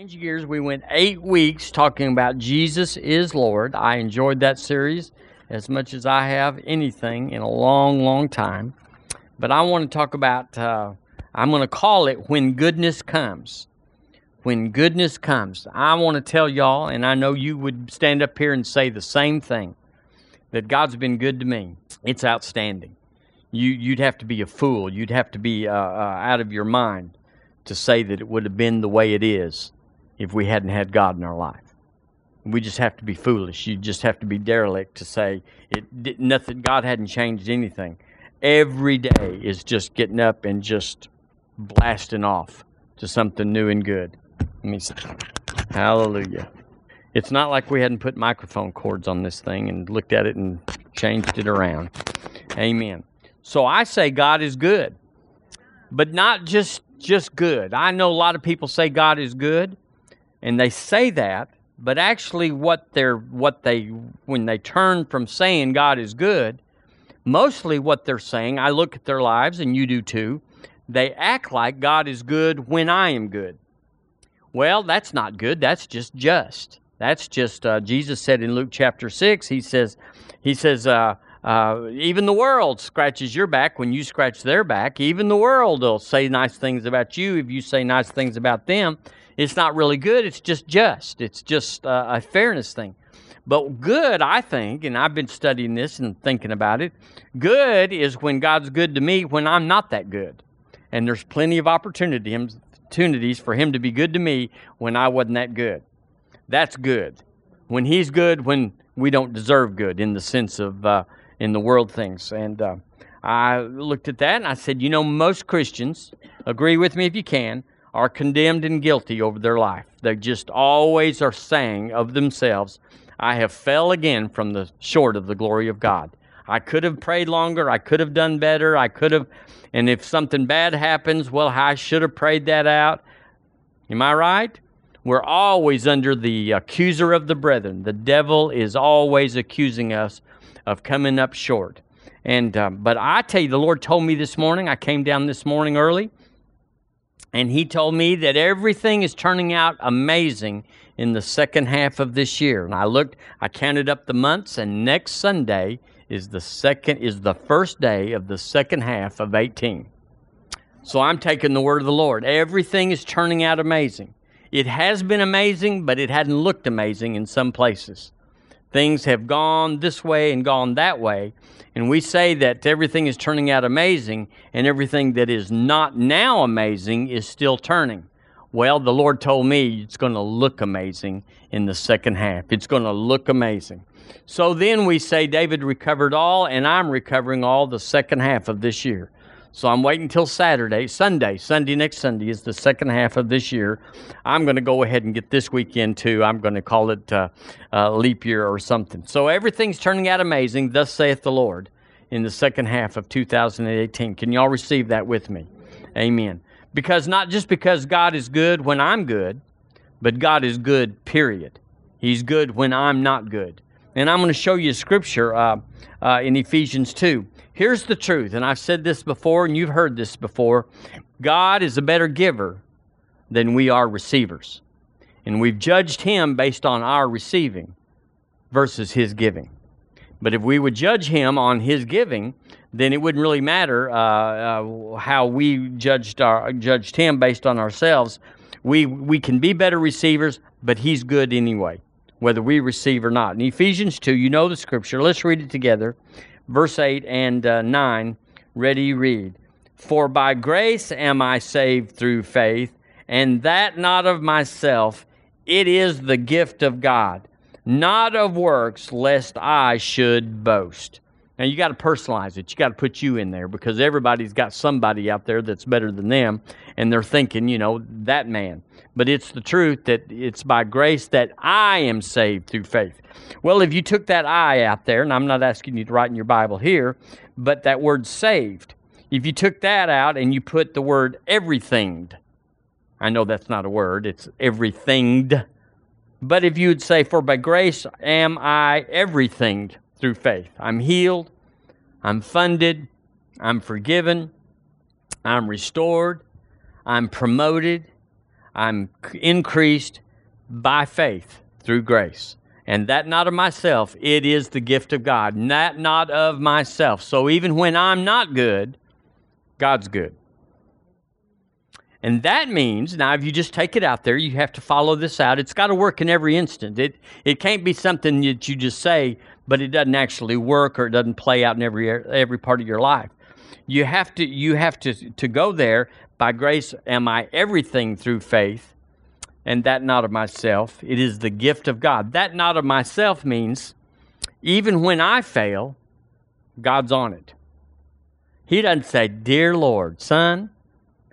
Change gears. We went eight weeks talking about Jesus is Lord. I enjoyed that series as much as I have anything in a long, long time. But I want to talk about, uh, I'm going to call it When Goodness Comes. When Goodness Comes. I want to tell y'all, and I know you would stand up here and say the same thing, that God's been good to me. It's outstanding. You, you'd have to be a fool. You'd have to be uh, uh, out of your mind to say that it would have been the way it is if we hadn't had God in our life. We just have to be foolish. You just have to be derelict to say it nothing God hadn't changed anything. Every day is just getting up and just blasting off to something new and good. Let me say, hallelujah. It's not like we hadn't put microphone cords on this thing and looked at it and changed it around. Amen. So I say God is good, but not just just good. I know a lot of people say God is good, and they say that, but actually what they're what they when they turn from saying God is good, mostly what they're saying, I look at their lives and you do too, they act like God is good when I am good. Well, that's not good. That's just just. That's just uh, Jesus said in Luke chapter six. He says, he says, uh, uh, even the world scratches your back when you scratch their back. Even the world will say nice things about you if you say nice things about them. It's not really good. It's just just. It's just uh, a fairness thing. But good, I think, and I've been studying this and thinking about it, good is when God's good to me when I'm not that good. And there's plenty of opportunities for Him to be good to me when I wasn't that good. That's good. When He's good, when we don't deserve good in the sense of uh, in the world things. And uh, I looked at that and I said, you know, most Christians, agree with me if you can, are condemned and guilty over their life. They just always are saying of themselves, I have fell again from the short of the glory of God. I could have prayed longer. I could have done better. I could have, and if something bad happens, well, I should have prayed that out. Am I right? We're always under the accuser of the brethren. The devil is always accusing us of coming up short. And um, but I tell you, the Lord told me this morning. I came down this morning early, and He told me that everything is turning out amazing in the second half of this year. And I looked, I counted up the months, and next Sunday is the second is the first day of the second half of 18. So I'm taking the word of the Lord. Everything is turning out amazing. It has been amazing, but it hadn't looked amazing in some places things have gone this way and gone that way. And we say that everything is turning out amazing, and everything that is not now amazing is still turning. Well, the Lord told me it's going to look amazing in the second half. It's going to look amazing. So then we say David recovered all, and I'm recovering all the second half of this year. So I'm waiting until Saturday, Sunday, Sunday next Sunday is the second half of this year. I'm going to go ahead and get this weekend too. I'm going to call it uh, uh, leap year or something. So everything's turning out amazing. Thus saith the Lord in the second half of 2018. Can y'all receive that with me? Amen. Because not just because God is good when I'm good, but God is good, period. He's good when I'm not good. And I'm going to show you scripture uh, uh, in Ephesians 2. Here's the truth, and I've said this before, and you've heard this before God is a better giver than we are receivers. And we've judged Him based on our receiving versus His giving. But if we would judge Him on His giving, then it wouldn't really matter uh, uh, how we judged, our, judged Him based on ourselves. We, we can be better receivers, but He's good anyway, whether we receive or not. In Ephesians 2, you know the scripture. Let's read it together verse 8 and uh, 9. Ready, read. For by grace am I saved through faith, and that not of myself, it is the gift of God, not of works, lest I should boast. Now you got to personalize it. You got to put you in there because everybody's got somebody out there that's better than them, and they're thinking, you know, that man. But it's the truth that it's by grace that I am saved through faith. Well, if you took that I out there, and I'm not asking you to write in your Bible here, but that word saved, if you took that out and you put the word everythinged, I know that's not a word, it's everythinged. But if you would say, For by grace am I everything through faith. I'm healed, I'm funded, I'm forgiven, I'm restored, I'm promoted, I'm increased by faith through grace. And that not of myself, it is the gift of God. That not of myself. So even when I'm not good, God's good. And that means, now if you just take it out there, you have to follow this out. It's got to work in every instant. It, it can't be something that you just say, but it doesn't actually work or it doesn't play out in every, every part of your life. You have to, you have to, to go there. By grace am I everything through faith, and that not of myself. It is the gift of God. That not of myself means even when I fail, God's on it. He doesn't say, Dear Lord, son,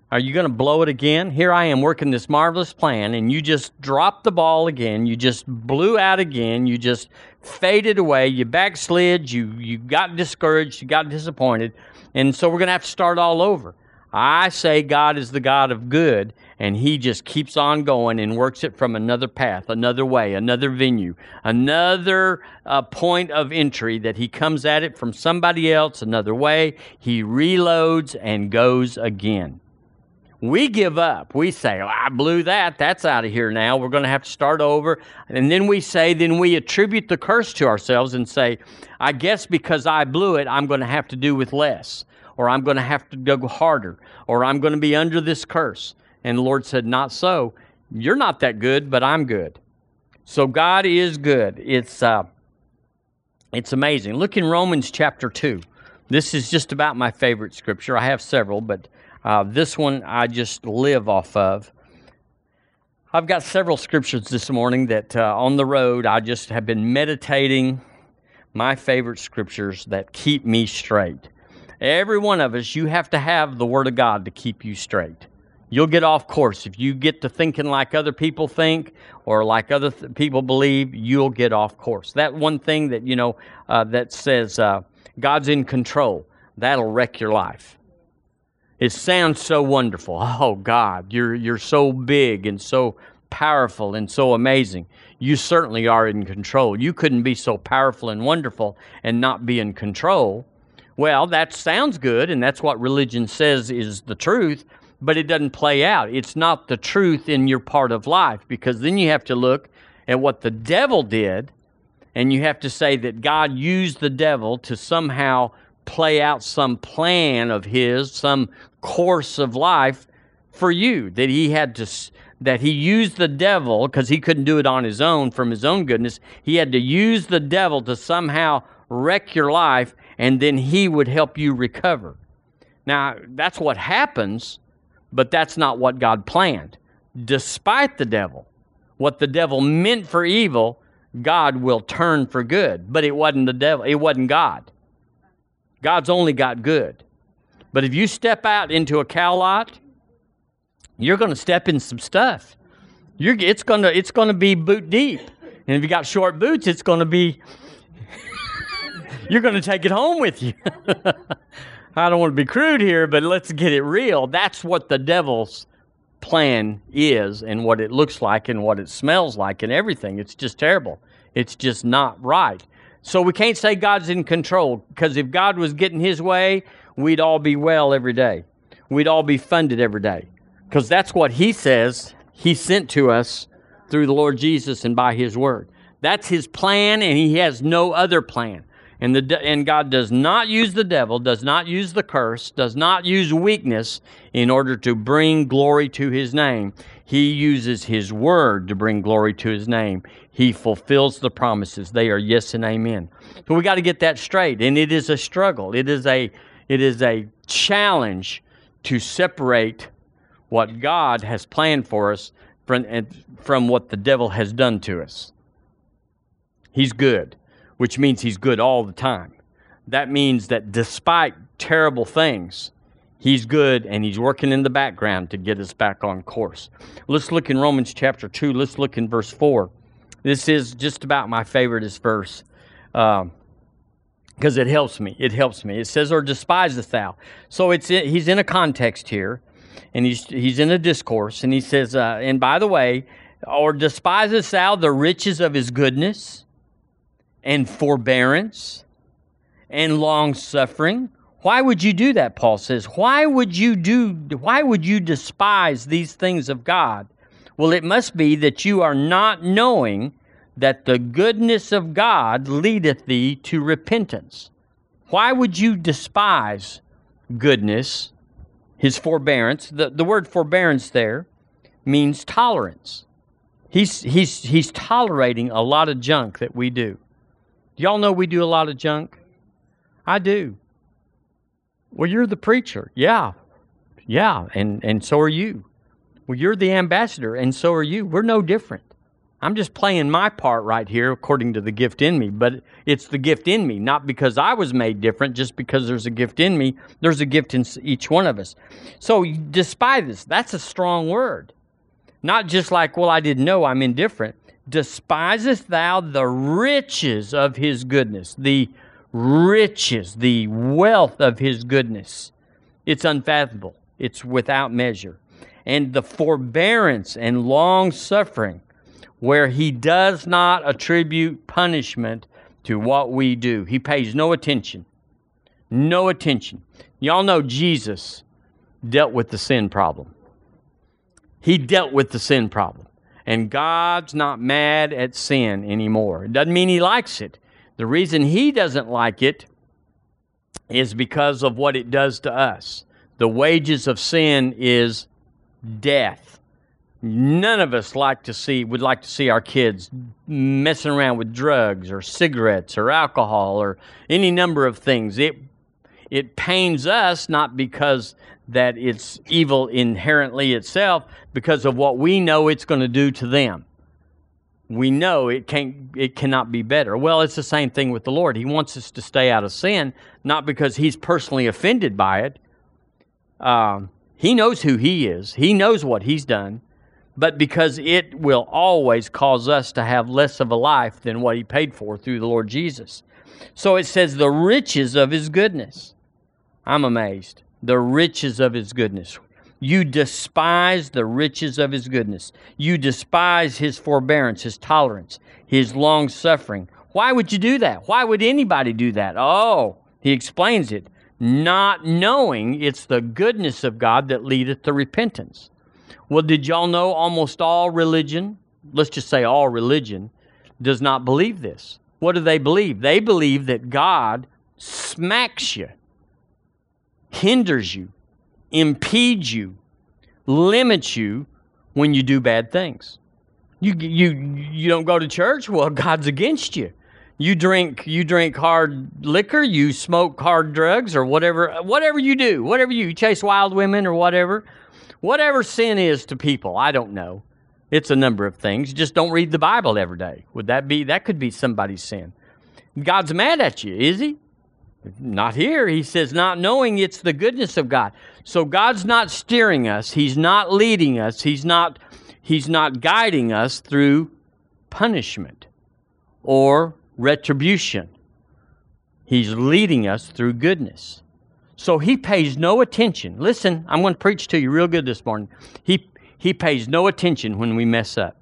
are you going to blow it again? Here I am working this marvelous plan, and you just dropped the ball again. You just blew out again. You just faded away. You backslid. You, you got discouraged. You got disappointed. And so we're going to have to start all over. I say God is the God of good, and He just keeps on going and works it from another path, another way, another venue, another uh, point of entry that He comes at it from somebody else, another way. He reloads and goes again. We give up. We say, oh, I blew that. That's out of here now. We're going to have to start over. And then we say, then we attribute the curse to ourselves and say, I guess because I blew it, I'm going to have to do with less, or I'm going to have to go harder, or I'm going to be under this curse. And the Lord said, Not so. You're not that good, but I'm good. So God is good. It's, uh, it's amazing. Look in Romans chapter 2. This is just about my favorite scripture. I have several, but uh, this one I just live off of. I've got several scriptures this morning that uh, on the road I just have been meditating my favorite scriptures that keep me straight. Every one of us, you have to have the Word of God to keep you straight. You'll get off course. If you get to thinking like other people think or like other th- people believe, you'll get off course. That one thing that, you know, uh, that says uh, God's in control, that'll wreck your life. It sounds so wonderful. Oh God, you're you're so big and so powerful and so amazing. You certainly are in control. You couldn't be so powerful and wonderful and not be in control. Well, that sounds good and that's what religion says is the truth, but it doesn't play out. It's not the truth in your part of life because then you have to look at what the devil did and you have to say that God used the devil to somehow play out some plan of his, some course of life for you that he had to that he used the devil because he couldn't do it on his own from his own goodness. He had to use the devil to somehow wreck your life and then he would help you recover. Now, that's what happens, but that's not what God planned. Despite the devil, what the devil meant for evil, God will turn for good. But it wasn't the devil, it wasn't God. God's only got good. But if you step out into a cow lot, you're going to step in some stuff. You're, it's going to it's going to be boot deep. And if you got short boots, it's going to be you're going to take it home with you. I don't want to be crude here, but let's get it real. That's what the devil's plan is and what it looks like and what it smells like and everything. It's just terrible. It's just not right. So we can't say God's in control because if God was getting his way, we'd all be well every day. We'd all be funded every day because that's what he says he sent to us through the Lord Jesus and by his word. That's his plan and he has no other plan. And, the, and God does not use the devil, does not use the curse, does not use weakness in order to bring glory to his name. He uses His Word to bring glory to His name. He fulfills the promises. They are yes and amen. So we got to get that straight. And it is a struggle. It is a it is a challenge to separate what God has planned for us from, from what the devil has done to us. He's good, which means he's good all the time. That means that despite terrible things, He's good and he's working in the background to get us back on course. Let's look in Romans chapter 2. Let's look in verse 4. This is just about my favoriteest verse because um, it helps me. It helps me. It says, or despiseth thou. So it's he's in a context here and he's, he's in a discourse and he says, uh, and by the way, or despiseth thou the riches of his goodness and forbearance and long suffering? Why would you do that? Paul says. Why would you do why would you despise these things of God Well, it must be that you are not knowing that the goodness of God leadeth thee to repentance. Why would you despise goodness, his forbearance? The, the word forbearance there means tolerance. He's, he's, he's tolerating a lot of junk that we do. Do y'all know we do a lot of junk? I do. Well, you're the preacher. Yeah. Yeah. And, and so are you. Well, you're the ambassador, and so are you. We're no different. I'm just playing my part right here according to the gift in me, but it's the gift in me, not because I was made different, just because there's a gift in me. There's a gift in each one of us. So, despise this. That's a strong word. Not just like, well, I didn't know, I'm indifferent. Despisest thou the riches of his goodness, the riches, the wealth of his goodness? It's unfathomable, it's without measure. And the forbearance and long suffering, where he does not attribute punishment to what we do. He pays no attention. No attention. Y'all know Jesus dealt with the sin problem. He dealt with the sin problem. And God's not mad at sin anymore. It doesn't mean He likes it. The reason He doesn't like it is because of what it does to us. The wages of sin is death. None of us like to see would like to see our kids messing around with drugs or cigarettes or alcohol or any number of things. It it pains us not because that it's evil inherently itself because of what we know it's going to do to them. We know it can't it cannot be better. Well, it's the same thing with the Lord. He wants us to stay out of sin, not because he's personally offended by it. Um, he knows who he is. He knows what he's done, but because it will always cause us to have less of a life than what he paid for through the Lord Jesus. So it says the riches of his goodness. I'm amazed the riches of his goodness. You despise the riches of his goodness. You despise his forbearance, his tolerance, his long suffering. Why would you do that? Why would anybody do that? Oh, he explains it. Not knowing it's the goodness of God that leadeth to repentance. Well, did y'all know almost all religion, let's just say all religion, does not believe this? What do they believe? They believe that God smacks you hinders you, impedes you, limits you when you do bad things. You, you, you don't go to church? Well, God's against you. You drink you drink hard liquor, you smoke hard drugs or whatever whatever you do, whatever you, you chase wild women or whatever. Whatever sin is to people, I don't know. It's a number of things. Just don't read the Bible every day. Would that be that could be somebody's sin? God's mad at you, is he? Not here. He says, not knowing it's the goodness of God. So God's not steering us. He's not leading us. He's not, he's not guiding us through punishment or retribution. He's leading us through goodness. So he pays no attention. Listen, I'm going to preach to you real good this morning. He, he pays no attention when we mess up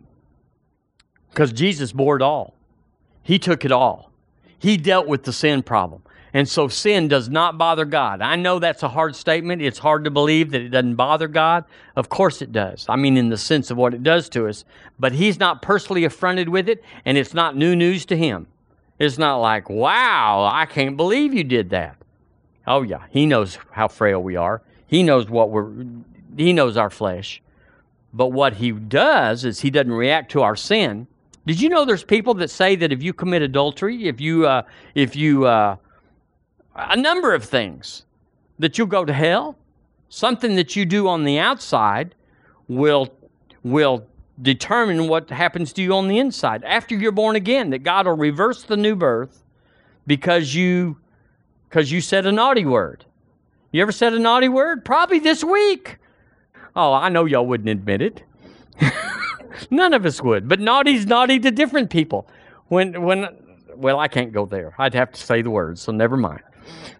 because Jesus bore it all. He took it all. He dealt with the sin problem. And so sin does not bother God. I know that's a hard statement. It's hard to believe that it doesn't bother God. Of course it does. I mean, in the sense of what it does to us. But He's not personally affronted with it, and it's not new news to Him. It's not like, wow, I can't believe you did that. Oh, yeah. He knows how frail we are. He knows what we're, He knows our flesh. But what He does is He doesn't react to our sin. Did you know there's people that say that if you commit adultery, if you, uh, if you, uh, a number of things that you'll go to hell. Something that you do on the outside will will determine what happens to you on the inside after you're born again. That God will reverse the new birth because you because you said a naughty word. You ever said a naughty word? Probably this week. Oh, I know y'all wouldn't admit it. None of us would. But naughty's naughty to different people. When when well, I can't go there. I'd have to say the words, so never mind.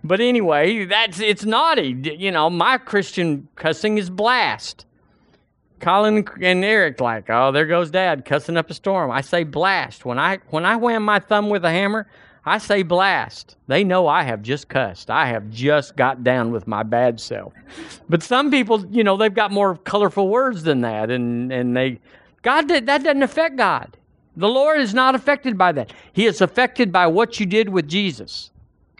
But anyway, that's it's naughty. You know, my Christian cussing is blast. Colin and Eric like, oh, there goes Dad cussing up a storm. I say blast when I when I wham my thumb with a hammer. I say blast. They know I have just cussed. I have just got down with my bad self. But some people, you know, they've got more colorful words than that, and and they God that doesn't affect God. The Lord is not affected by that. He is affected by what you did with Jesus.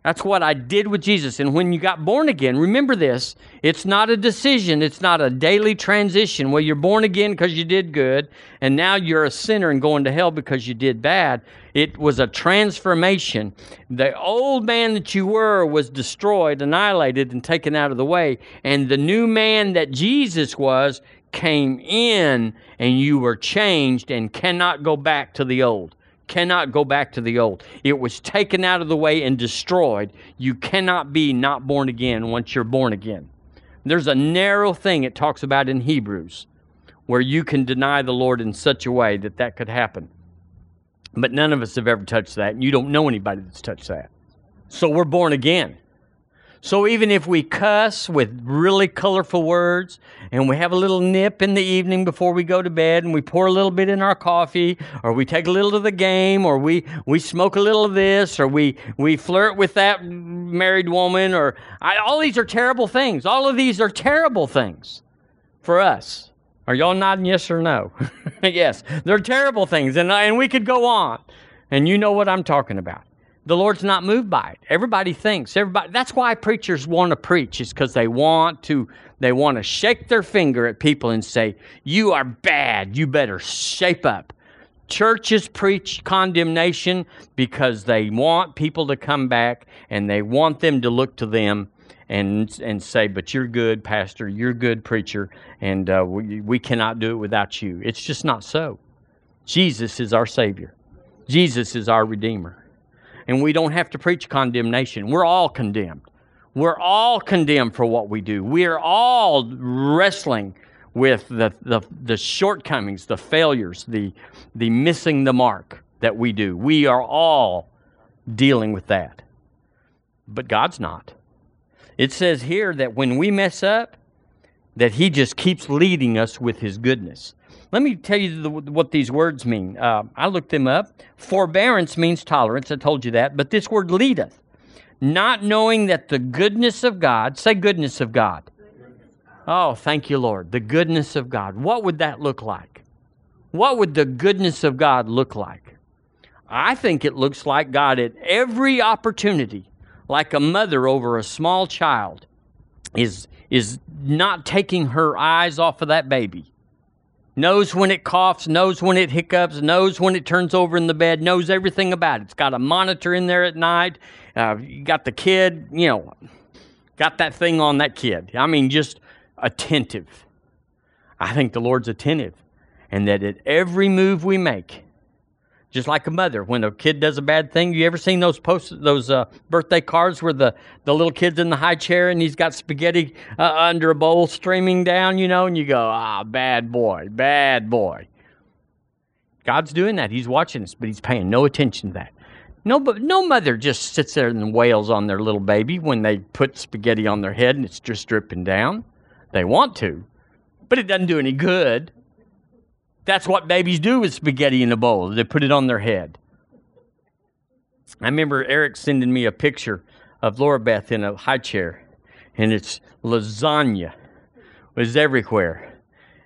That's what I did with Jesus. And when you got born again, remember this it's not a decision, it's not a daily transition where you're born again because you did good, and now you're a sinner and going to hell because you did bad. It was a transformation. The old man that you were was destroyed, annihilated, and taken out of the way. And the new man that Jesus was came in, and you were changed and cannot go back to the old cannot go back to the old. It was taken out of the way and destroyed. You cannot be not born again once you're born again. There's a narrow thing it talks about in Hebrews where you can deny the Lord in such a way that that could happen. But none of us have ever touched that, and you don't know anybody that's touched that. So we're born again. So even if we cuss with really colorful words and we have a little nip in the evening before we go to bed and we pour a little bit in our coffee or we take a little of the game or we, we smoke a little of this or we, we flirt with that married woman or I, all these are terrible things. All of these are terrible things for us. Are y'all nodding yes or no? yes, they're terrible things and, and we could go on. And you know what I'm talking about the Lord's not moved by it. Everybody thinks everybody. That's why preachers want to preach. Is because they want to. They want to shake their finger at people and say, "You are bad. You better shape up." Churches preach condemnation because they want people to come back and they want them to look to them and and say, "But you're good, pastor. You're good preacher, and uh, we we cannot do it without you." It's just not so. Jesus is our Savior. Jesus is our Redeemer and we don't have to preach condemnation. We're all condemned. We're all condemned for what we do. We are all wrestling with the, the, the shortcomings, the failures, the, the missing the mark that we do. We are all dealing with that. But God's not. It says here that when we mess up, that He just keeps leading us with His goodness. Let me tell you the, what these words mean. Uh, I looked them up. Forbearance means tolerance. I told you that. But this word leadeth, not knowing that the goodness of God, say goodness of God. Oh, thank you, Lord. The goodness of God. What would that look like? What would the goodness of God look like? I think it looks like God at every opportunity, like a mother over a small child, is, is not taking her eyes off of that baby knows when it coughs, knows when it hiccups, knows when it turns over in the bed, knows everything about it. It's got a monitor in there at night. Uh, you got the kid, you know, got that thing on that kid. I mean, just attentive. I think the Lord's attentive, and that at every move we make, just like a mother when a kid does a bad thing you ever seen those post those uh, birthday cards where the, the little kid's in the high chair and he's got spaghetti uh, under a bowl streaming down you know and you go ah bad boy bad boy god's doing that he's watching us but he's paying no attention to that no, but no mother just sits there and wails on their little baby when they put spaghetti on their head and it's just dripping down. They want to, but it doesn't do any good. That's what babies do with spaghetti in a bowl. They put it on their head. I remember Eric sending me a picture of Laura Beth in a high chair, and it's lasagna was everywhere.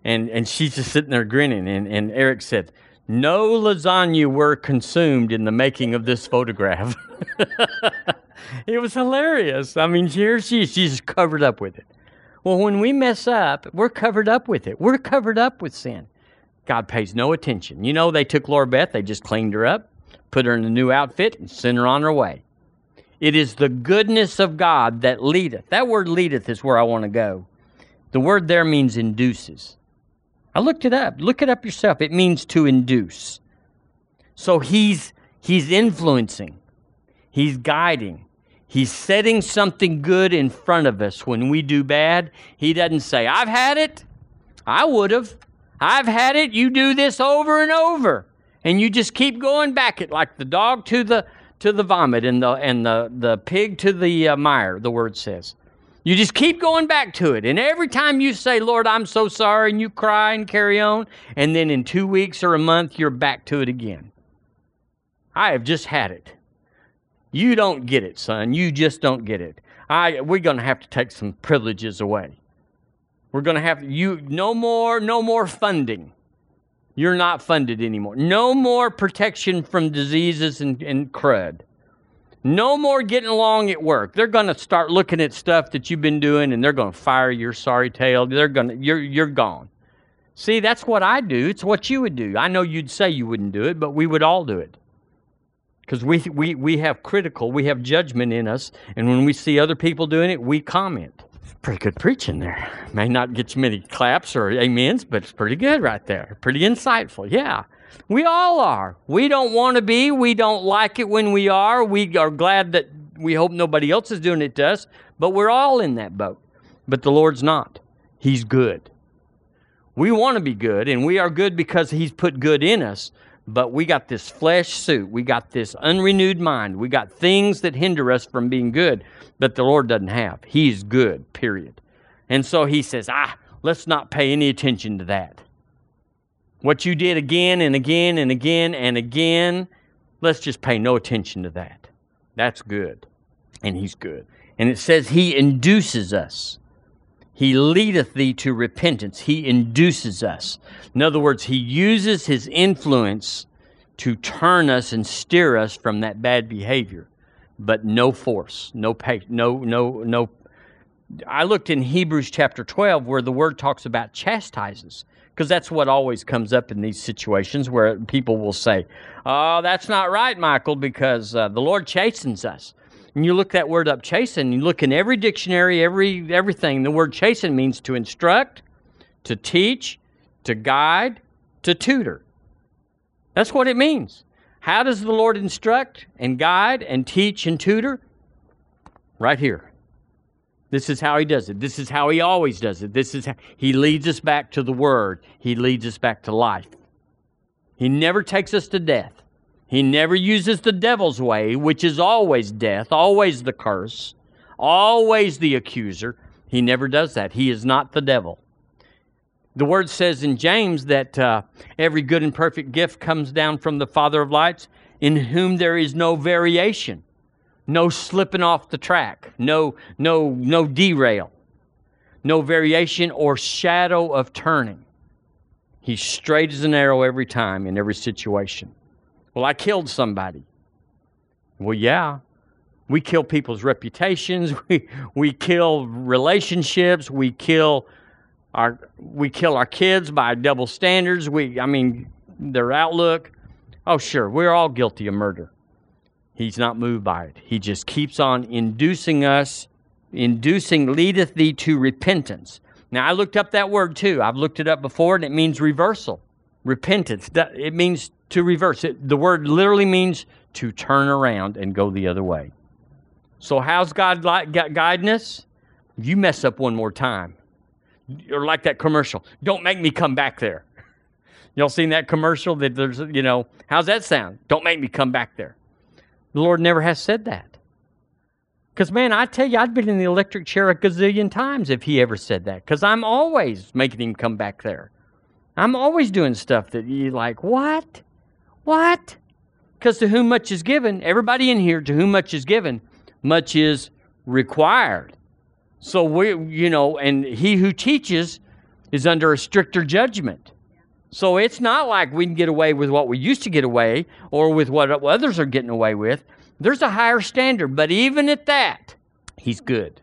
And, and she's just sitting there grinning. And, and Eric said, No lasagna were consumed in the making of this photograph. it was hilarious. I mean, here she is, she's covered up with it. Well, when we mess up, we're covered up with it. We're covered up with sin. God pays no attention. You know, they took Laura Beth, they just cleaned her up, put her in a new outfit, and sent her on her way. It is the goodness of God that leadeth. That word leadeth is where I want to go. The word there means induces. I looked it up. Look it up yourself. It means to induce. So he's he's influencing. He's guiding. He's setting something good in front of us when we do bad. He doesn't say, "I've had it. I would have." I've had it. You do this over and over. And you just keep going back it like the dog to the to the vomit and the and the the pig to the uh, mire, the word says. You just keep going back to it. And every time you say, Lord, I'm so sorry, and you cry and carry on, and then in two weeks or a month, you're back to it again. I have just had it. You don't get it, son. You just don't get it. I, we're going to have to take some privileges away. We're going to have you no more no more funding. You're not funded anymore. No more protection from diseases and, and crud. No more getting along at work. They're going to start looking at stuff that you've been doing and they're going to fire your sorry tail. They're going to you're you're gone. See, that's what I do. It's what you would do. I know you'd say you wouldn't do it, but we would all do it. Cuz we we we have critical, we have judgment in us, and when we see other people doing it, we comment. Pretty good preaching there. May not get you many claps or amens, but it's pretty good right there. Pretty insightful. Yeah. We all are. We don't want to be. We don't like it when we are. We are glad that we hope nobody else is doing it to us, but we're all in that boat. But the Lord's not. He's good. We want to be good, and we are good because He's put good in us, but we got this flesh suit. We got this unrenewed mind. We got things that hinder us from being good that the Lord doesn't have. He's good, period. And so He says, ah, let's not pay any attention to that. What you did again and again and again and again, let's just pay no attention to that. That's good. And He's good. And it says He induces us. He leadeth thee to repentance. He induces us. In other words, He uses His influence to turn us and steer us from that bad behavior, but no force, no pay, no, no, no. I looked in Hebrews chapter 12 where the word talks about chastises because that's what always comes up in these situations where people will say, "Oh, that's not right, Michael, because uh, the Lord chastens us." And you look that word up, chasten. You look in every dictionary, every everything. The word chasten means to instruct, to teach, to guide, to tutor. That's what it means. How does the Lord instruct and guide and teach and tutor? Right here. This is how he does it. This is how he always does it. This is how he leads us back to the word. He leads us back to life. He never takes us to death. He never uses the devil's way, which is always death, always the curse, always the accuser. He never does that. He is not the devil. The word says in James that uh, every good and perfect gift comes down from the Father of lights, in whom there is no variation no slipping off the track, no, no, no derail, no variation or shadow of turning. He's straight as an arrow every time in every situation. Well, I killed somebody. Well, yeah. We kill people's reputations. We, we kill relationships. We kill our we kill our kids by double standards. We I mean their outlook. Oh sure, we're all guilty of murder. He's not moved by it. He just keeps on inducing us, inducing leadeth thee to repentance. Now, I looked up that word too. I've looked it up before, and it means reversal. Repentance. It means to reverse. It, the word literally means to turn around and go the other way. So, how's God like, guiding us? You mess up one more time. Or like that commercial. Don't make me come back there. Y'all seen that commercial that there's, you know, how's that sound? Don't make me come back there. The Lord never has said that. Because, man, I tell you, I'd been in the electric chair a gazillion times if he ever said that. Because I'm always making him come back there. I'm always doing stuff that you like, what? What? Because to whom much is given, everybody in here, to whom much is given, much is required. So we, you know, and he who teaches is under a stricter judgment. So it's not like we can get away with what we used to get away or with what others are getting away with. There's a higher standard, but even at that, he's good.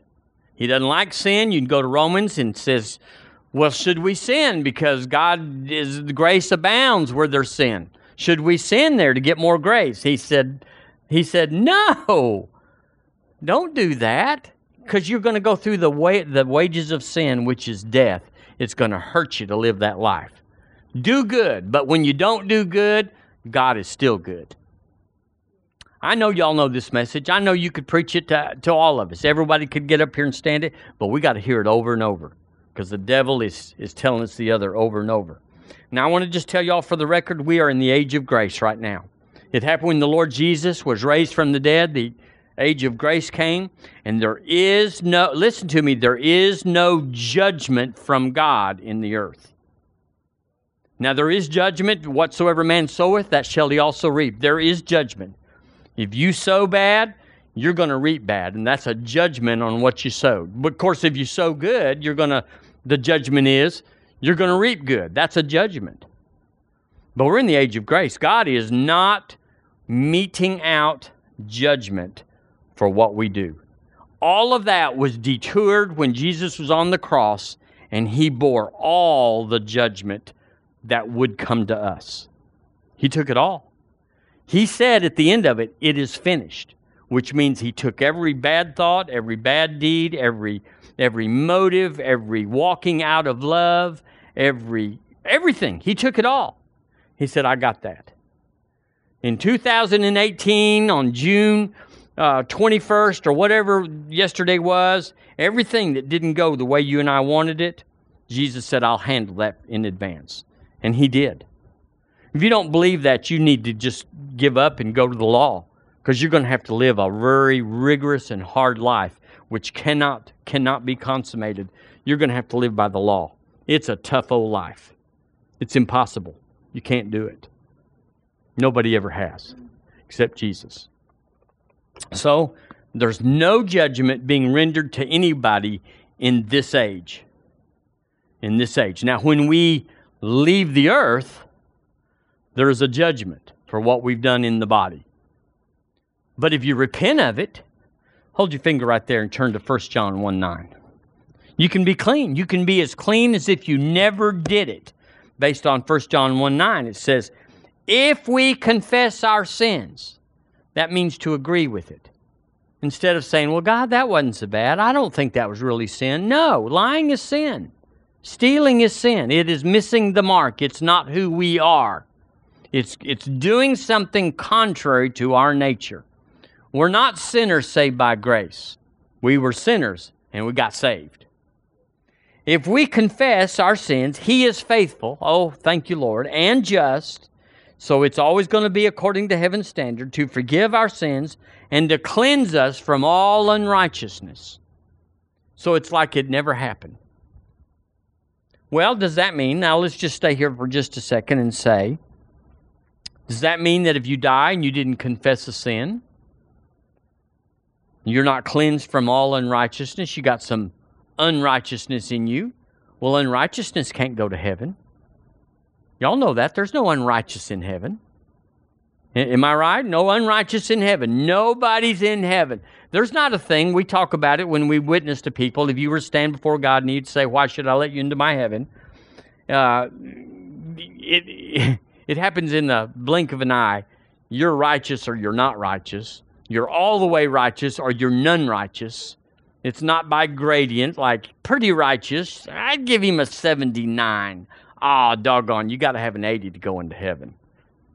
He doesn't like sin. You can go to Romans and says, well, should we sin because God is the grace abounds where there's sin? Should we sin there to get more grace? He said, he said, no, don't do that because you're going to go through the, way, the wages of sin, which is death. It's going to hurt you to live that life. Do good, but when you don't do good, God is still good. I know y'all know this message. I know you could preach it to, to all of us. Everybody could get up here and stand it, but we got to hear it over and over because the devil is, is telling us the other over and over. Now, I want to just tell y'all for the record, we are in the age of grace right now. It happened when the Lord Jesus was raised from the dead. The age of grace came, and there is no, listen to me, there is no judgment from God in the earth. Now there is judgment. Whatsoever man soweth, that shall he also reap. There is judgment. If you sow bad, you're going to reap bad, and that's a judgment on what you sowed. But of course, if you sow good, you're going to. The judgment is you're going to reap good. That's a judgment. But we're in the age of grace. God is not meting out judgment for what we do. All of that was detoured when Jesus was on the cross and he bore all the judgment that would come to us. He took it all. He said at the end of it, It is finished, which means he took every bad thought, every bad deed, every, every motive, every walking out of love, every everything. He took it all. He said, I got that. In 2018, on June uh, 21st or whatever yesterday was, everything that didn't go the way you and I wanted it, Jesus said, I'll handle that in advance. And he did. If you don't believe that, you need to just give up and go to the law because you're going to have to live a very rigorous and hard life which cannot cannot be consummated. You're going to have to live by the law. It's a tough old life. It's impossible. You can't do it. Nobody ever has, except Jesus. So, there's no judgment being rendered to anybody in this age. In this age. Now, when we leave the earth, there is a judgment for what we've done in the body. But if you repent of it, hold your finger right there and turn to 1 John 1 9. You can be clean. You can be as clean as if you never did it. Based on 1 John 1 9, it says, If we confess our sins, that means to agree with it. Instead of saying, Well, God, that wasn't so bad. I don't think that was really sin. No, lying is sin. Stealing is sin. It is missing the mark. It's not who we are. It's, it's doing something contrary to our nature. We're not sinners saved by grace. We were sinners and we got saved. If we confess our sins, He is faithful. Oh, thank you, Lord, and just. So it's always going to be according to heaven's standard to forgive our sins and to cleanse us from all unrighteousness. So it's like it never happened. Well, does that mean, now let's just stay here for just a second and say, does that mean that if you die and you didn't confess a sin, you're not cleansed from all unrighteousness? You got some unrighteousness in you. Well, unrighteousness can't go to heaven. Y'all know that. There's no unrighteous in heaven. Am I right? No unrighteous in heaven. Nobody's in heaven. There's not a thing. We talk about it when we witness to people. If you were to stand before God and you'd say, Why should I let you into my heaven? Uh, it, it happens in the blink of an eye. You're righteous or you're not righteous. You're all the way righteous or you're none righteous. It's not by gradient, like pretty righteous. I'd give him a 79. Ah, oh, doggone, you got to have an 80 to go into heaven.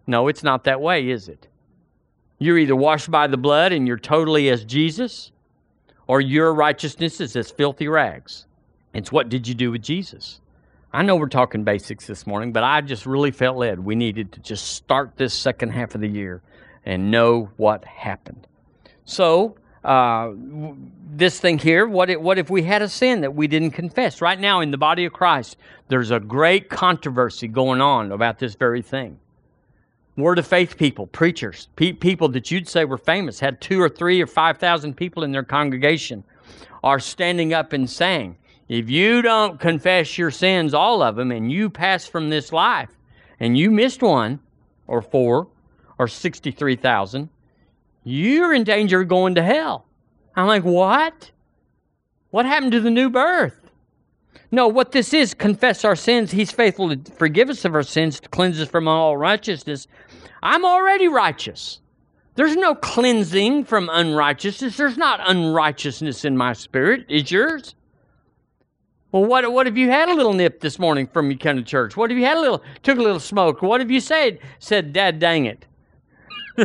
No, it's not that way, is it? You're either washed by the blood and you're totally as Jesus, or your righteousness is as filthy rags. It's what did you do with Jesus? I know we're talking basics this morning, but I just really felt led. We needed to just start this second half of the year and know what happened. So, uh, this thing here, what if, what if we had a sin that we didn't confess? Right now in the body of Christ, there's a great controversy going on about this very thing. Word of faith people, preachers, pe- people that you'd say were famous, had two or three or five thousand people in their congregation, are standing up and saying, if you don't confess your sins, all of them, and you pass from this life, and you missed one or four or 63,000, you're in danger of going to hell. I'm like, what? What happened to the new birth? No, what this is, confess our sins. He's faithful to forgive us of our sins, to cleanse us from all righteousness. I'm already righteous. There's no cleansing from unrighteousness. There's not unrighteousness in my spirit. Is yours? Well, what, what if you had a little nip this morning from you come to church? What have you had a little, took a little smoke? What have you said, said, Dad, dang it?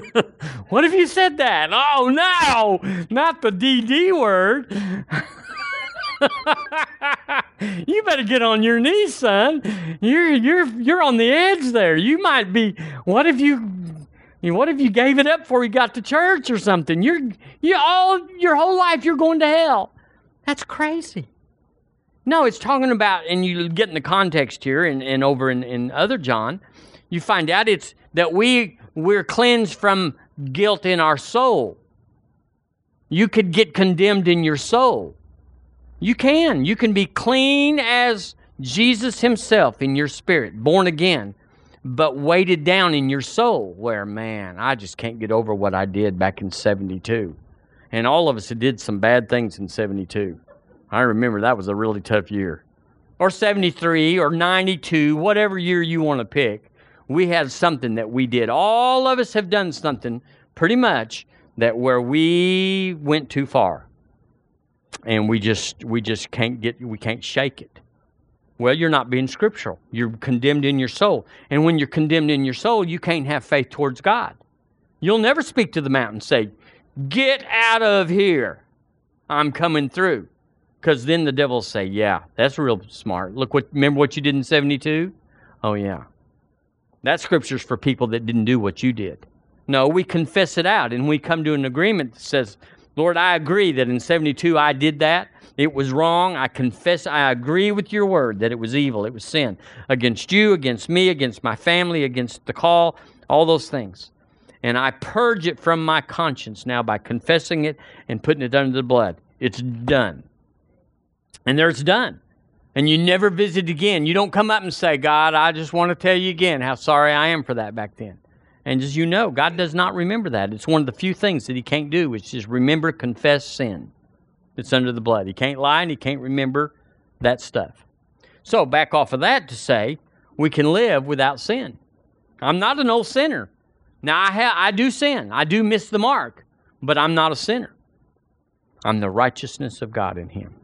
what if you said that? Oh no, not the DD word. you better get on your knees, son. You're you're you're on the edge there. You might be. What if you? What if you gave it up before you got to church or something? You're you all your whole life you're going to hell. That's crazy. No, it's talking about, and you get in the context here and, and over in, in other John, you find out it's that we we're cleansed from guilt in our soul. You could get condemned in your soul. You can. You can be clean as Jesus Himself in your spirit, born again. but weighted down in your soul where, man, I just can't get over what I did back in 72. And all of us did some bad things in 72. I remember that was a really tough year. Or 73 or 92, whatever year you want to pick. We had something that we did. All of us have done something pretty much that where we went too far. And we just we just can't get we can't shake it. Well, you're not being scriptural. You're condemned in your soul. And when you're condemned in your soul, you can't have faith towards God. You'll never speak to the mountain say, Get out of here. I'm coming through. Because then the devil say, Yeah, that's real smart. Look what remember what you did in 72? Oh yeah. That scripture's for people that didn't do what you did. No, we confess it out and we come to an agreement that says, Lord, I agree that in 72 I did that. It was wrong. I confess, I agree with your word that it was evil, it was sin against you, against me, against my family, against the call, all those things. And I purge it from my conscience now by confessing it and putting it under the blood. It's done. And there it's done. And you never visit again. You don't come up and say, God, I just want to tell you again how sorry I am for that back then. And as you know, God does not remember that. It's one of the few things that He can't do, which is remember, confess sin. It's under the blood. He can't lie and he can't remember that stuff. So, back off of that to say we can live without sin. I'm not an old sinner. Now, I, ha- I do sin, I do miss the mark, but I'm not a sinner. I'm the righteousness of God in Him.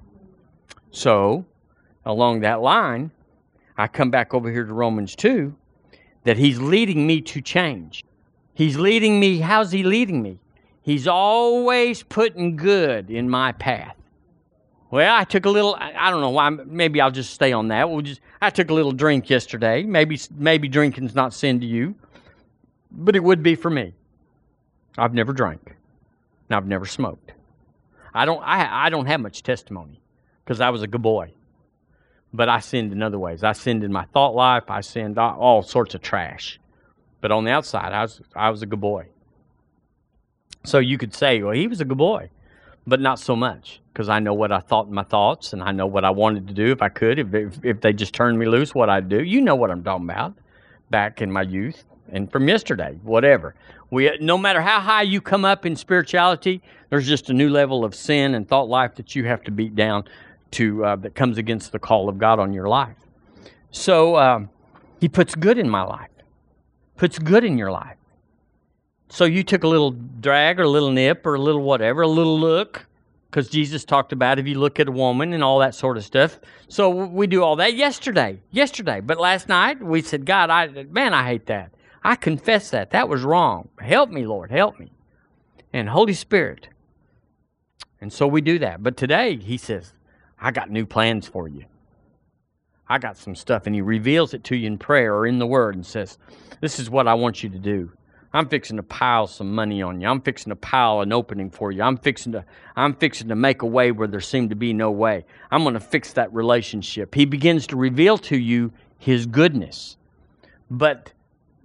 So, along that line, I come back over here to Romans 2 that He's leading me to change. He's leading me. How's He leading me? He's always putting good in my path. Well, I took a little. I don't know why. Maybe I'll just stay on that. We'll just. I took a little drink yesterday. Maybe maybe drinking's not sin to you, but it would be for me. I've never drank, and I've never smoked. I don't. I I don't have much testimony because I was a good boy, but I sinned in other ways. I sinned in my thought life. I sinned all, sorts of trash, but on the outside, I was I was a good boy. So you could say, well, he was a good boy, but not so much because I know what I thought in my thoughts and I know what I wanted to do if I could. If, if, if they just turned me loose, what I'd do. You know what I'm talking about back in my youth and from yesterday, whatever. We, no matter how high you come up in spirituality, there's just a new level of sin and thought life that you have to beat down to uh, that comes against the call of God on your life. So um, He puts good in my life, puts good in your life. So you took a little drag or a little nip or a little whatever, a little look, because Jesus talked about if you look at a woman and all that sort of stuff. So we do all that yesterday, yesterday. But last night we said, God, I man, I hate that. I confess that. That was wrong. Help me, Lord, help me. And Holy Spirit. And so we do that. But today he says, I got new plans for you. I got some stuff. And he reveals it to you in prayer or in the word and says, This is what I want you to do. I'm fixing to pile some money on you. I'm fixing to pile an opening for you. I'm fixing to I'm fixing to make a way where there seemed to be no way. I'm going to fix that relationship. He begins to reveal to you his goodness. But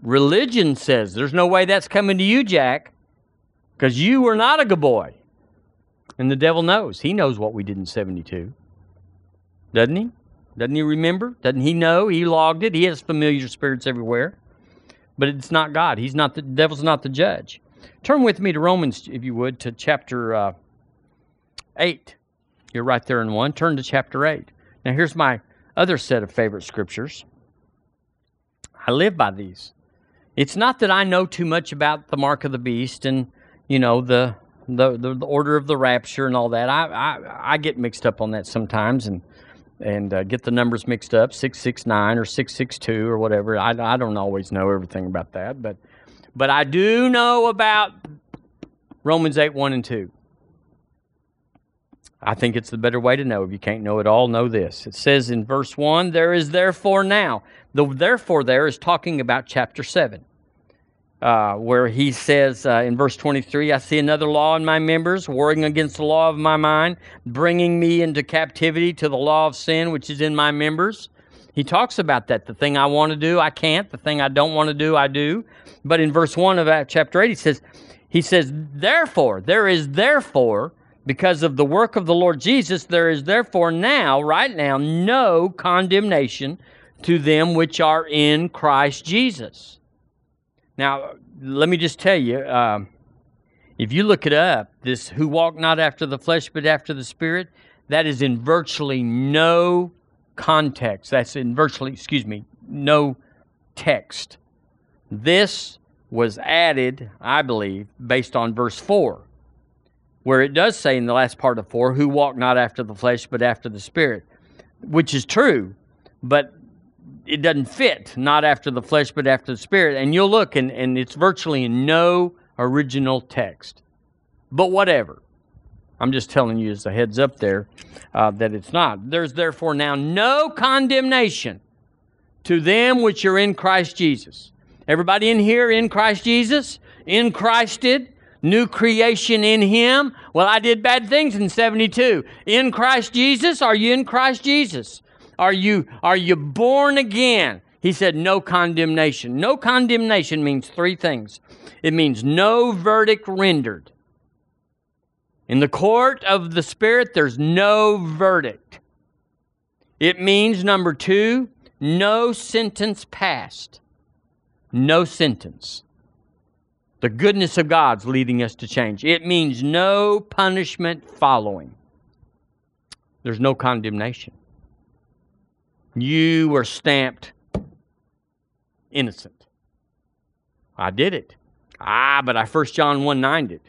religion says there's no way that's coming to you, Jack, because you were not a good boy. And the devil knows. He knows what we did in 72. Doesn't he? Doesn't he remember? Doesn't he know? He logged it. He has familiar spirits everywhere but it's not God. He's not the, the devil's not the judge. Turn with me to Romans, if you would, to chapter uh, eight. You're right there in one. Turn to chapter eight. Now here's my other set of favorite scriptures. I live by these. It's not that I know too much about the mark of the beast and you know the the, the, the order of the rapture and all that. I, I I get mixed up on that sometimes and and uh, get the numbers mixed up 669 or 662 or whatever. I, I don't always know everything about that but but i do know about romans 8 1 and 2 i think it's the better way to know. If you can't know it all know this. It says in verse 1 there is therefore now the therefore there is talking about chapter 7 uh, where he says uh, in verse 23, I see another law in my members, warring against the law of my mind, bringing me into captivity to the law of sin which is in my members. He talks about that. The thing I want to do, I can't. The thing I don't want to do, I do. But in verse 1 of chapter 8, he says, he says, therefore, there is therefore, because of the work of the Lord Jesus, there is therefore now, right now, no condemnation to them which are in Christ Jesus. Now, let me just tell you, uh, if you look it up, this who walk not after the flesh but after the Spirit, that is in virtually no context. That's in virtually, excuse me, no text. This was added, I believe, based on verse 4, where it does say in the last part of 4, who walk not after the flesh but after the Spirit, which is true, but it doesn't fit, not after the flesh but after the Spirit. And you'll look, and, and it's virtually in no original text. But whatever. I'm just telling you as a heads up there uh, that it's not. There's therefore now no condemnation to them which are in Christ Jesus. Everybody in here in Christ Jesus? In Christed? New creation in Him? Well, I did bad things in 72. In Christ Jesus? Are you in Christ Jesus? Are you, are you born again? He said, no condemnation. No condemnation means three things it means no verdict rendered. In the court of the Spirit, there's no verdict. It means, number two, no sentence passed. No sentence. The goodness of God's leading us to change. It means no punishment following. There's no condemnation. You were stamped innocent. I did it. Ah, but I first John 1 9 it.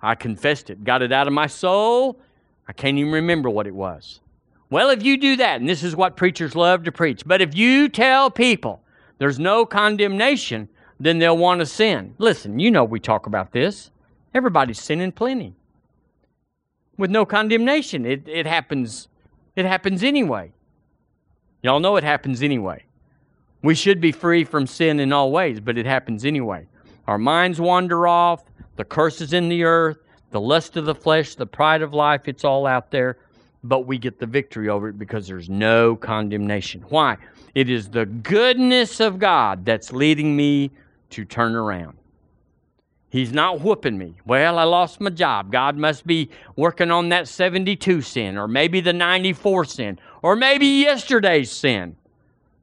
I confessed it, got it out of my soul. I can't even remember what it was. Well, if you do that, and this is what preachers love to preach, but if you tell people there's no condemnation, then they'll want to sin. Listen, you know we talk about this. Everybody's sinning plenty. With no condemnation. It, it happens it happens anyway. Y'all know it happens anyway. We should be free from sin in all ways, but it happens anyway. Our minds wander off, the curses in the earth, the lust of the flesh, the pride of life, it's all out there, but we get the victory over it because there's no condemnation. Why? It is the goodness of God that's leading me to turn around. He's not whooping me. Well, I lost my job. God must be working on that 72 sin, or maybe the 94 sin, or maybe yesterday's sin.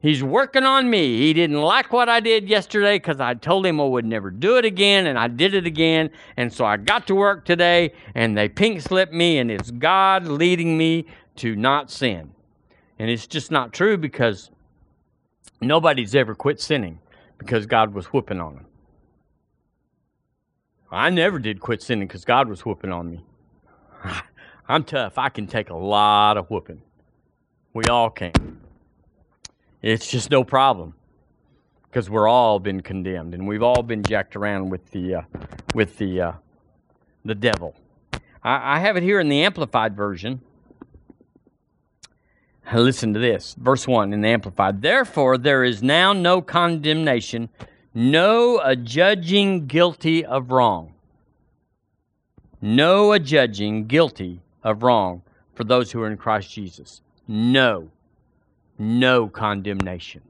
He's working on me. He didn't like what I did yesterday because I told him I would never do it again, and I did it again. And so I got to work today, and they pink slipped me, and it's God leading me to not sin. And it's just not true because nobody's ever quit sinning because God was whooping on them. I never did quit sinning because God was whooping on me. I'm tough. I can take a lot of whooping. We all can. It's just no problem because we're all been condemned and we've all been jacked around with the uh, with the uh, the devil. I, I have it here in the amplified version. Listen to this, verse one in the amplified. Therefore, there is now no condemnation, no adjudging guilty of wrong, no adjudging guilty of wrong for those who are in Christ Jesus. No no condemnation.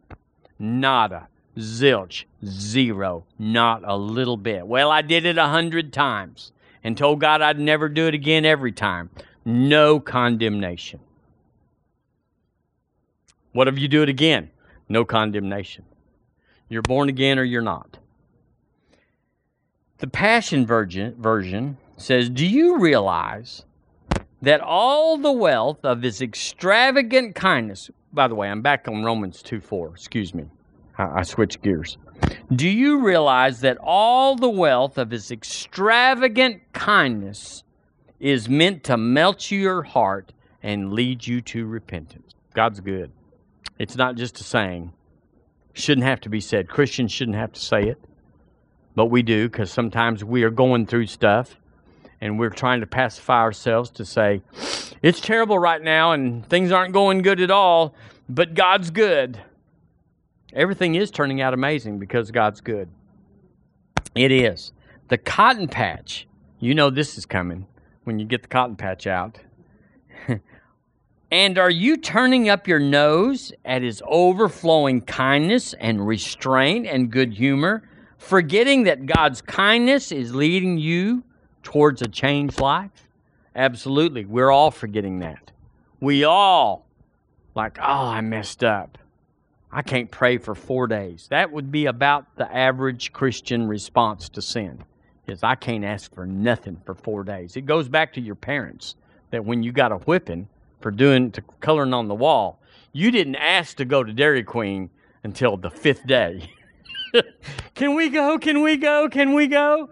Nada. Zilch. Zero. Not a little bit. Well, I did it a hundred times and told God I'd never do it again every time. No condemnation. What if you do it again? No condemnation. You're born again or you're not. The Passion Version, says, Do you realize that all the wealth of his extravagant kindness, by the way, I'm back on Romans 2 4. Excuse me. I, I switched gears. Do you realize that all the wealth of his extravagant kindness is meant to melt your heart and lead you to repentance? God's good. It's not just a saying. Shouldn't have to be said. Christians shouldn't have to say it. But we do because sometimes we are going through stuff and we're trying to pacify ourselves to say, it's terrible right now and things aren't going good at all, but God's good. Everything is turning out amazing because God's good. It is. The cotton patch, you know this is coming when you get the cotton patch out. and are you turning up your nose at his overflowing kindness and restraint and good humor, forgetting that God's kindness is leading you towards a changed life? Absolutely. We're all forgetting that. We all, like, oh, I messed up. I can't pray for four days. That would be about the average Christian response to sin. Is I can't ask for nothing for four days. It goes back to your parents that when you got a whipping for doing to coloring on the wall, you didn't ask to go to Dairy Queen until the fifth day. Can we go? Can we go? Can we go?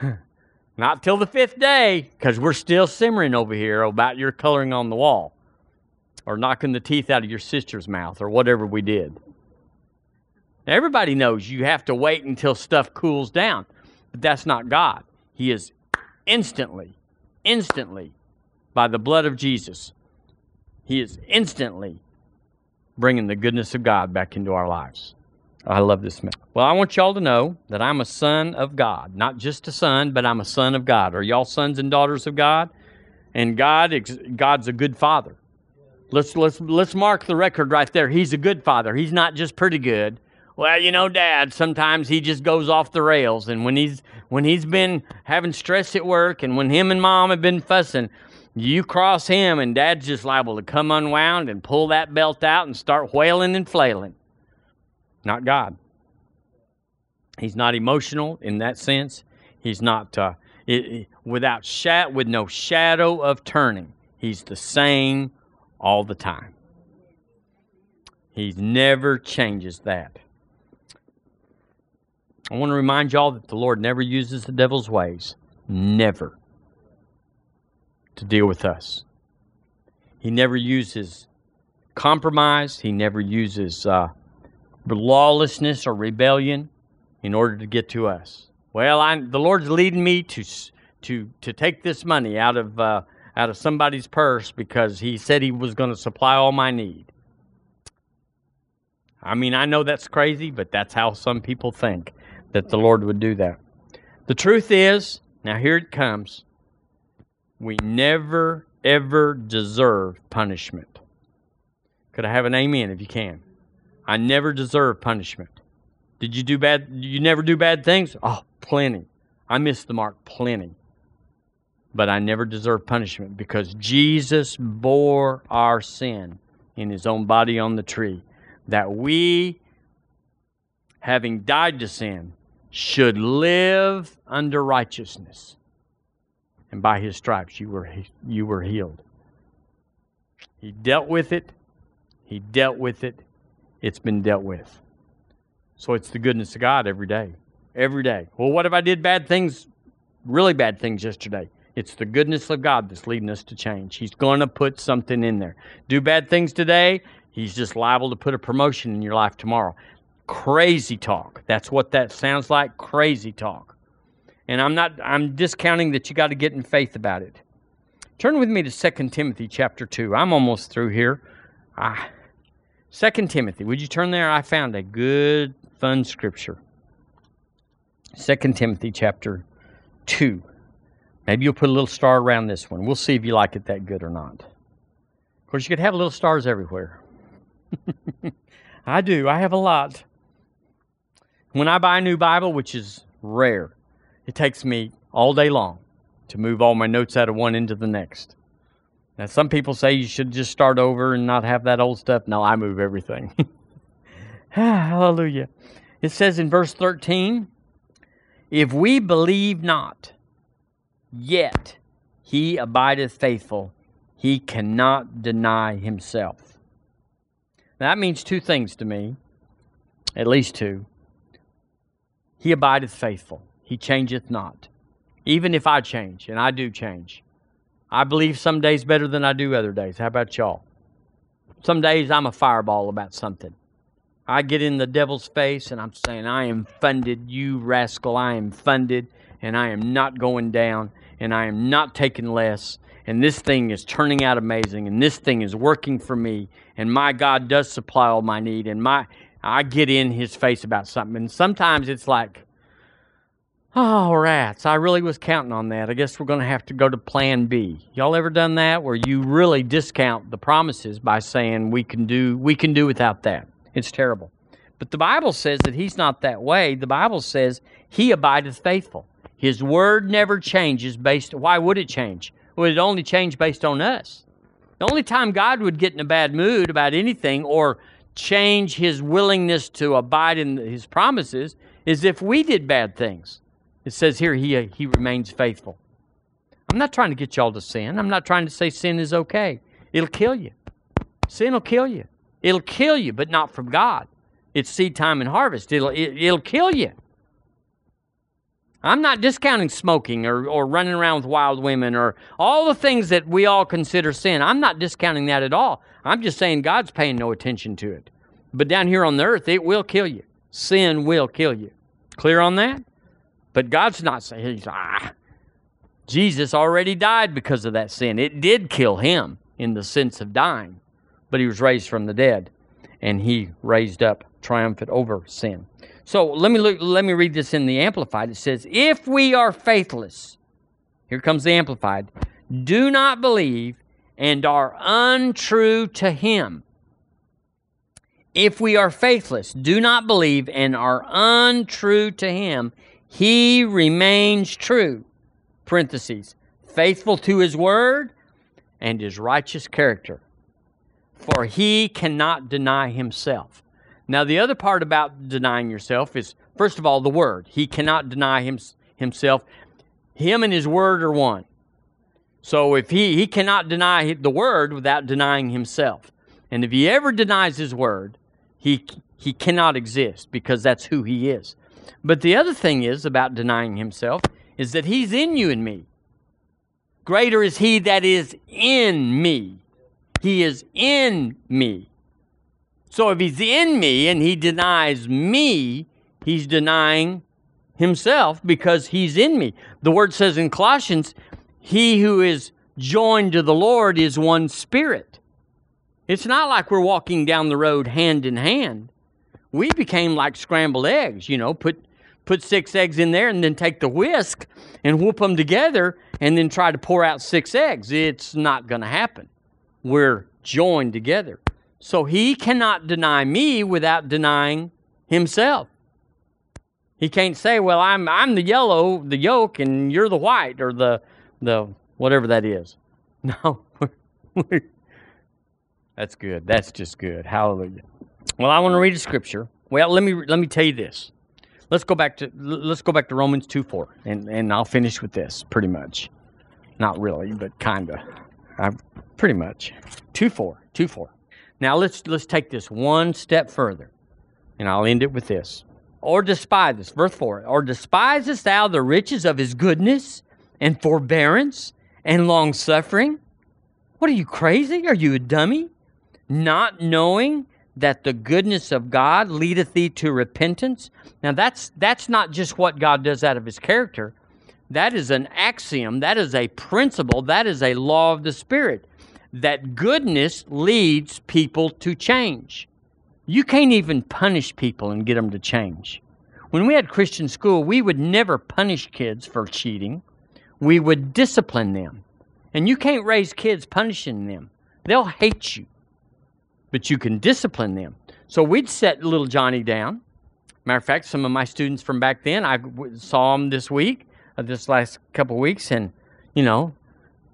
Not till the fifth day, because we're still simmering over here about your coloring on the wall or knocking the teeth out of your sister's mouth or whatever we did. Everybody knows you have to wait until stuff cools down, but that's not God. He is instantly, instantly, by the blood of Jesus, He is instantly bringing the goodness of God back into our lives. I love this man. Well, I want y'all to know that I'm a son of God. Not just a son, but I'm a son of God. Are y'all sons and daughters of God? And God, God's a good father. Let's let's let's mark the record right there. He's a good father. He's not just pretty good. Well, you know, Dad, sometimes he just goes off the rails, and when he's when he's been having stress at work, and when him and Mom have been fussing, you cross him, and Dad's just liable to come unwound and pull that belt out and start wailing and flailing. Not God. He's not emotional in that sense. He's not uh, it, without shat with no shadow of turning. He's the same all the time. He never changes that. I want to remind y'all that the Lord never uses the devil's ways. Never. To deal with us. He never uses compromise. He never uses uh, lawlessness or rebellion in order to get to us. Well, I'm, the Lord's leading me to, to, to take this money out of uh, out of somebody's purse because he said he was going to supply all my need. I mean, I know that's crazy, but that's how some people think that the Lord would do that. The truth is, now here it comes, we never, ever deserve punishment. Could I have an amen if you can? I never deserve punishment. Did you do bad? You never do bad things? Oh, plenty. I missed the mark plenty but I never deserve punishment because Jesus bore our sin in his own body on the tree, that we, having died to sin, should live under righteousness. And by his stripes you were, you were healed. He dealt with it. He dealt with it. It's been dealt with. So it's the goodness of God every day. Every day. Well, what if I did bad things, really bad things yesterday? It's the goodness of God that's leading us to change. He's going to put something in there. Do bad things today, He's just liable to put a promotion in your life tomorrow. Crazy talk. That's what that sounds like. Crazy talk. And I'm not I'm discounting that you got to get in faith about it. Turn with me to 2 Timothy chapter 2. I'm almost through here. Ah, 2 Timothy. Would you turn there? I found a good fun scripture. 2 Timothy chapter 2. Maybe you'll put a little star around this one. We'll see if you like it that good or not. Of course, you could have little stars everywhere. I do. I have a lot. When I buy a new Bible, which is rare, it takes me all day long to move all my notes out of one into the next. Now, some people say you should just start over and not have that old stuff. No, I move everything. Hallelujah. It says in verse 13, if we believe not, Yet he abideth faithful. He cannot deny himself. that means two things to me, at least two. He abideth faithful. He changeth not. Even if I change, and I do change. I believe some days better than I do other days. How about y'all? Some days I'm a fireball about something. I get in the devil's face and I'm saying, I am funded, you rascal, I am funded, and I am not going down and I am not taking less. And this thing is turning out amazing, and this thing is working for me. And my God does supply all my need, and my I get in His face about something. And sometimes it's like, oh rats! I really was counting on that. I guess we're going to have to go to Plan B. Y'all ever done that, where you really discount the promises by saying we can do we can do without that? It's terrible. But the Bible says that He's not that way. The Bible says He abideth faithful. His word never changes based why would it change? Would it only change based on us? The only time God would get in a bad mood about anything or change his willingness to abide in his promises is if we did bad things. It says here he, uh, he remains faithful. I'm not trying to get y'all to sin. I'm not trying to say sin is okay. It'll kill you. Sin will kill you. It'll kill you, but not from God. It's seed time and harvest. It'll, it, will it will kill you. I'm not discounting smoking or, or running around with wild women or all the things that we all consider sin. I'm not discounting that at all. I'm just saying God's paying no attention to it. But down here on the earth, it will kill you. Sin will kill you. Clear on that? But God's not saying, he's, ah. Jesus already died because of that sin. It did kill him in the sense of dying, but he was raised from the dead and he raised up triumphant over sin. So let me look, let me read this in the Amplified. It says, If we are faithless, here comes the Amplified, do not believe and are untrue to him. If we are faithless, do not believe, and are untrue to him, he remains true. Parentheses, faithful to his word and his righteous character. For he cannot deny himself. Now, the other part about denying yourself is, first of all, the word. He cannot deny him, himself. Him and his word are one. So if he, he cannot deny the word without denying himself. And if he ever denies his word, he, he cannot exist because that's who he is. But the other thing is about denying himself is that he's in you and me. Greater is he that is in me. He is in me. So if he's in me and he denies me, he's denying himself because he's in me. The word says in Colossians, he who is joined to the Lord is one spirit. It's not like we're walking down the road hand in hand. We became like scrambled eggs, you know, put put six eggs in there and then take the whisk and whoop them together and then try to pour out six eggs. It's not going to happen. We're joined together. So he cannot deny me without denying himself. He can't say, "Well, I'm I'm the yellow, the yolk, and you're the white, or the the whatever that is." No, that's good. That's just good. Hallelujah. Well, I want to read a scripture. Well, let me let me tell you this. Let's go back to let's go back to Romans two four, and and I'll finish with this pretty much. Not really, but kinda. I pretty much two four two four. Now let's let's take this one step further, and I'll end it with this. Or despise this, verse 4. Or despisest thou the riches of his goodness and forbearance and long suffering? What are you crazy? Are you a dummy? Not knowing that the goodness of God leadeth thee to repentance. Now that's that's not just what God does out of his character. That is an axiom, that is a principle, that is a law of the spirit that goodness leads people to change. You can't even punish people and get them to change. When we had Christian school, we would never punish kids for cheating. We would discipline them. And you can't raise kids punishing them. They'll hate you. But you can discipline them. So we'd set little Johnny down. Matter of fact, some of my students from back then, I saw them this week, uh, this last couple weeks, and, you know,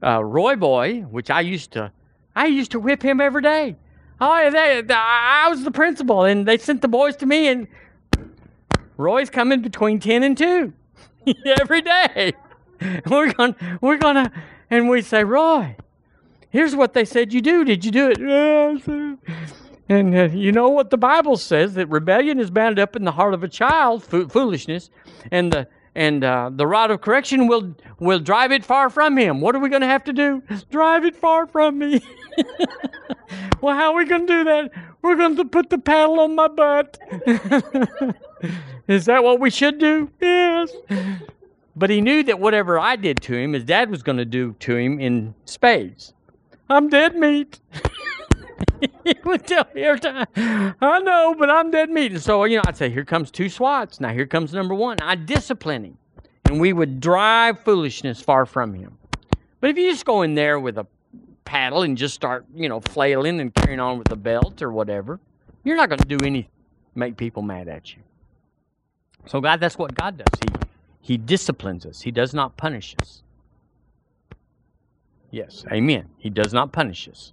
uh, Roy Boy, which I used to, I used to whip him every day. Oh, they, I was the principal, and they sent the boys to me, and Roy's coming between ten and two every day. We're gonna, we're gonna, and we say, Roy, here's what they said you do. Did you do it? And uh, you know what the Bible says that rebellion is bound up in the heart of a child, fo- foolishness, and the and uh, the rod of correction will will drive it far from him. What are we going to have to do? Drive it far from me. well, how are we going to do that? We're going to put the paddle on my butt. Is that what we should do? Yes. But he knew that whatever I did to him, his dad was going to do to him in spades. I'm dead meat. he would tell me every time, I know, but I'm dead meat. And so, you know, I'd say, here comes two swats. Now here comes number one. I'd discipline him. And we would drive foolishness far from him. But if you just go in there with a paddle and just start, you know, flailing and carrying on with a belt or whatever, you're not going to do anything make people mad at you. So God, that's what God does. He He disciplines us. He does not punish us. Yes, amen. He does not punish us.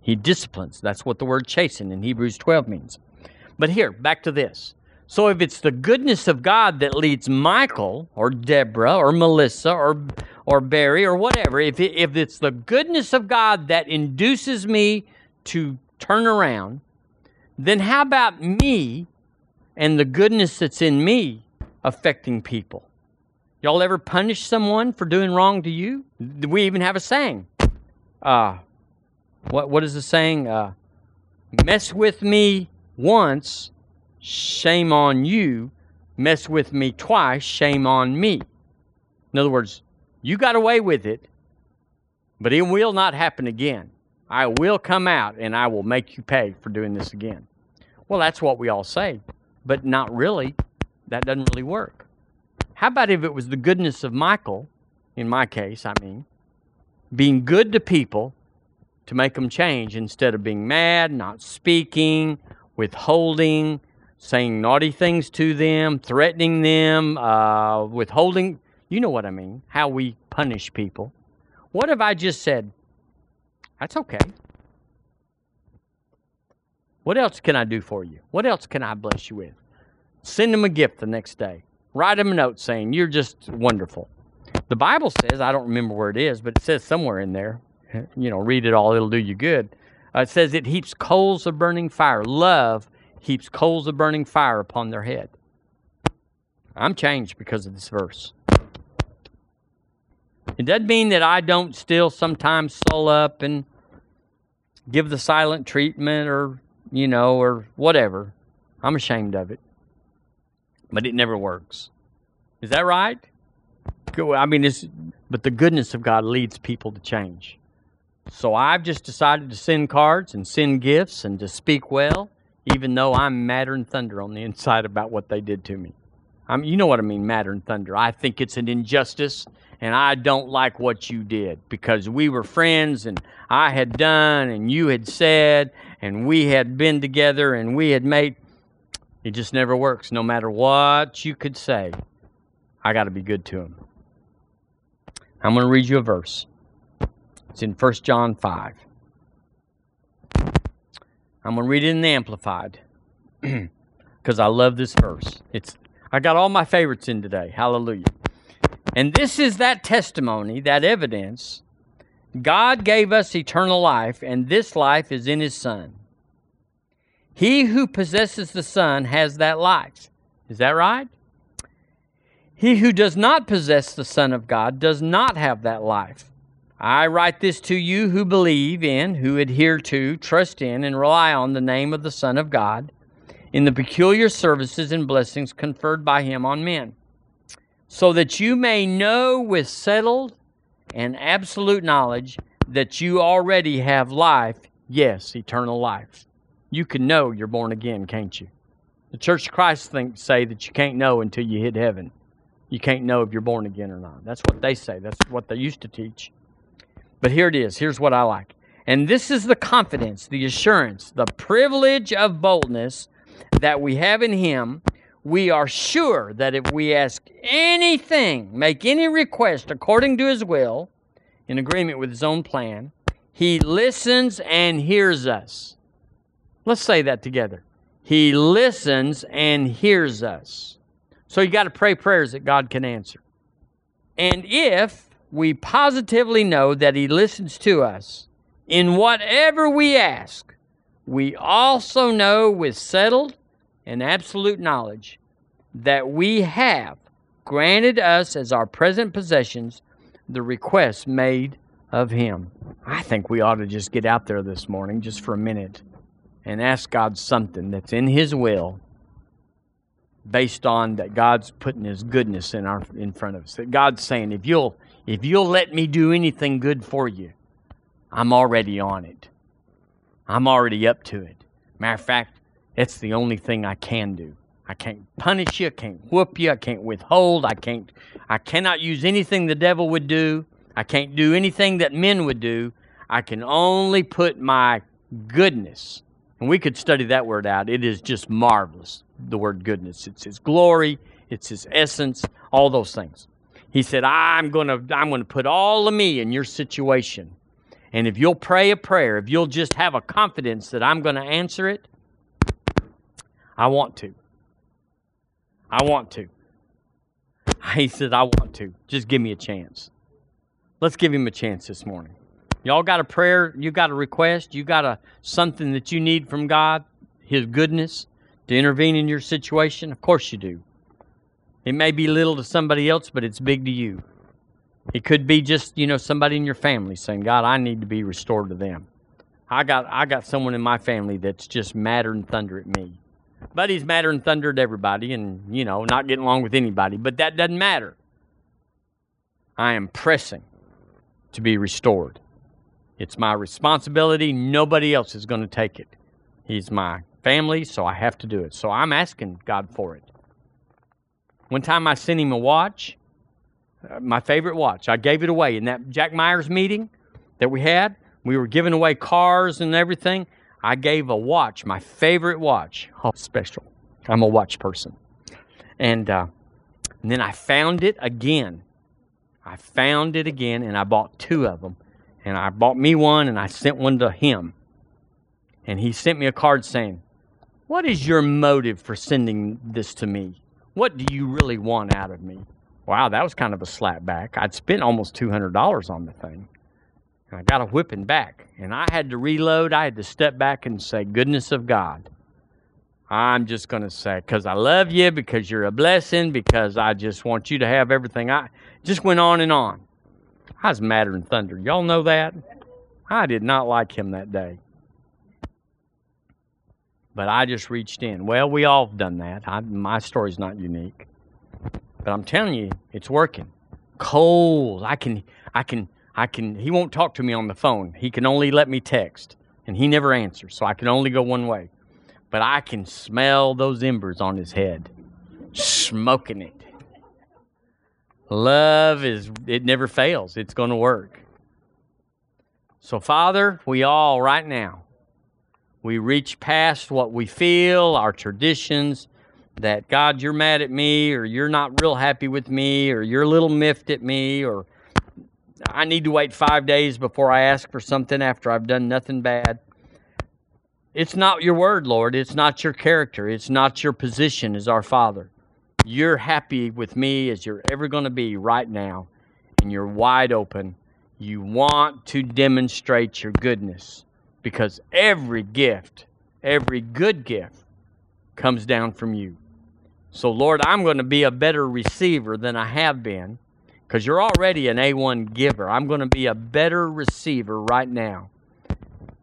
He disciplines. That's what the word chasten in Hebrews 12 means. But here, back to this. So if it's the goodness of God that leads Michael or Deborah or Melissa or or Barry or whatever, if it, if it's the goodness of God that induces me to turn around, then how about me and the goodness that's in me affecting people? Y'all ever punish someone for doing wrong to you? We even have a saying. Uh, what what is the saying? Uh, mess with me once, shame on you. Mess with me twice, shame on me. In other words, you got away with it, but it will not happen again. I will come out and I will make you pay for doing this again. Well, that's what we all say, but not really. That doesn't really work. How about if it was the goodness of Michael, in my case, I mean, being good to people to make them change instead of being mad, not speaking, withholding, saying naughty things to them, threatening them, uh, withholding. You know what I mean, how we punish people. What if I just said, that's okay? What else can I do for you? What else can I bless you with? Send them a gift the next day. Write him a note saying, You're just wonderful. The Bible says, I don't remember where it is, but it says somewhere in there, you know, read it all, it'll do you good. Uh, it says it heaps coals of burning fire. Love heaps coals of burning fire upon their head. I'm changed because of this verse. It doesn't mean that I don't still sometimes soul up and give the silent treatment or, you know, or whatever. I'm ashamed of it but it never works. Is that right? I mean, it's, but the goodness of God leads people to change. So I've just decided to send cards and send gifts and to speak well, even though I'm madder than thunder on the inside about what they did to me. I mean, you know what I mean, madder than thunder. I think it's an injustice, and I don't like what you did because we were friends, and I had done, and you had said, and we had been together, and we had made. It just never works. No matter what you could say, I got to be good to him. I'm going to read you a verse. It's in 1 John 5. I'm going to read it in the Amplified because I love this verse. It's I got all my favorites in today. Hallelujah. And this is that testimony, that evidence. God gave us eternal life, and this life is in His Son. He who possesses the Son has that life. Is that right? He who does not possess the Son of God does not have that life. I write this to you who believe in, who adhere to, trust in, and rely on the name of the Son of God in the peculiar services and blessings conferred by him on men, so that you may know with settled and absolute knowledge that you already have life, yes, eternal life you can know you're born again, can't you? The Church of Christ think, say that you can't know until you hit heaven. You can't know if you're born again or not. That's what they say. That's what they used to teach. But here it is. Here's what I like. And this is the confidence, the assurance, the privilege of boldness that we have in Him. We are sure that if we ask anything, make any request according to His will, in agreement with His own plan, He listens and hears us. Let's say that together. He listens and hears us. So you got to pray prayers that God can answer. And if we positively know that He listens to us in whatever we ask, we also know with settled and absolute knowledge that we have granted us as our present possessions the requests made of Him. I think we ought to just get out there this morning just for a minute and ask God something that's in His will based on that God's putting His goodness in our in front of us. That God's saying, if you'll if you'll let me do anything good for you, I'm already on it. I'm already up to it. Matter of fact, it's the only thing I can do. I can't punish you, I can't whoop you, I can't withhold, I can't I cannot use anything the devil would do. I can't do anything that men would do. I can only put my goodness and we could study that word out. It is just marvelous, the word goodness. It's his glory, it's his essence, all those things. He said, I'm gonna I'm gonna put all of me in your situation. And if you'll pray a prayer, if you'll just have a confidence that I'm going to answer it, I want to. I want to. He said, I want to. Just give me a chance. Let's give him a chance this morning. Y'all got a prayer, you got a request, you got a something that you need from God, his goodness to intervene in your situation? Of course you do. It may be little to somebody else, but it's big to you. It could be just, you know, somebody in your family saying, God, I need to be restored to them. I got I got someone in my family that's just madder than thunder at me. But he's madder than thunder at everybody and, you know, not getting along with anybody. But that doesn't matter. I am pressing to be restored. It's my responsibility. Nobody else is going to take it. He's my family, so I have to do it. So I'm asking God for it. One time I sent him a watch, uh, my favorite watch. I gave it away in that Jack Myers meeting that we had. We were giving away cars and everything. I gave a watch, my favorite watch. Oh, special. I'm a watch person. And, uh, and then I found it again. I found it again and I bought two of them. And I bought me one and I sent one to him. And he sent me a card saying, What is your motive for sending this to me? What do you really want out of me? Wow, that was kind of a slap back. I'd spent almost $200 on the thing. And I got a whipping back. And I had to reload. I had to step back and say, Goodness of God. I'm just going to say, because I love you, because you're a blessing, because I just want you to have everything. I just went on and on. I was madder than thunder. Y'all know that? I did not like him that day. But I just reached in. Well, we all have done that. I, my story's not unique. But I'm telling you, it's working. Cold. I can, I can, I can. He won't talk to me on the phone. He can only let me text, and he never answers. So I can only go one way. But I can smell those embers on his head, smoking it. Love is, it never fails. It's going to work. So, Father, we all right now, we reach past what we feel, our traditions, that God, you're mad at me, or you're not real happy with me, or you're a little miffed at me, or I need to wait five days before I ask for something after I've done nothing bad. It's not your word, Lord. It's not your character. It's not your position as our Father you're happy with me as you're ever going to be right now, and you're wide open. You want to demonstrate your goodness because every gift, every good gift, comes down from you. So, Lord, I'm going to be a better receiver than I have been because you're already an A1 giver. I'm going to be a better receiver right now.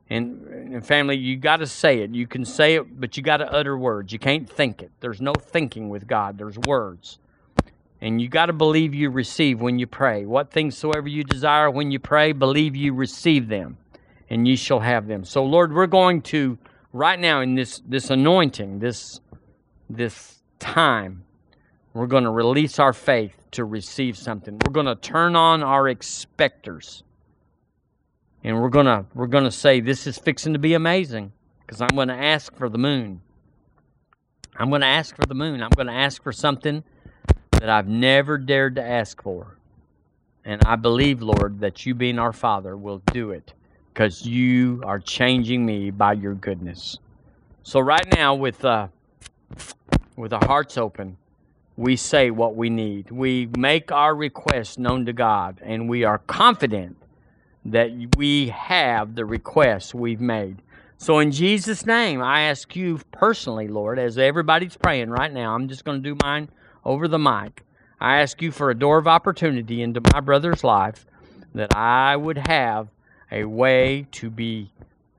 And, family, you got to say it. You can say it, but you got to utter words. You can't think it. There's no thinking with God. There's words. And you got to believe you receive when you pray. What things soever you desire when you pray, believe you receive them, and ye shall have them. So, Lord, we're going to right now in this this anointing, this this time, we're going to release our faith to receive something. We're going to turn on our expectors and we're gonna we're gonna say this is fixing to be amazing because I'm gonna ask for the moon. I'm gonna ask for the moon. I'm gonna ask for something that I've never dared to ask for, and I believe, Lord, that you, being our Father, will do it because you are changing me by your goodness. So right now, with uh, with our hearts open, we say what we need. We make our requests known to God, and we are confident that we have the requests we've made. So, in Jesus' name, I ask you personally, Lord, as everybody's praying right now, I'm just going to do mine over the mic. I ask you for a door of opportunity into my brother's life that I would have a way to be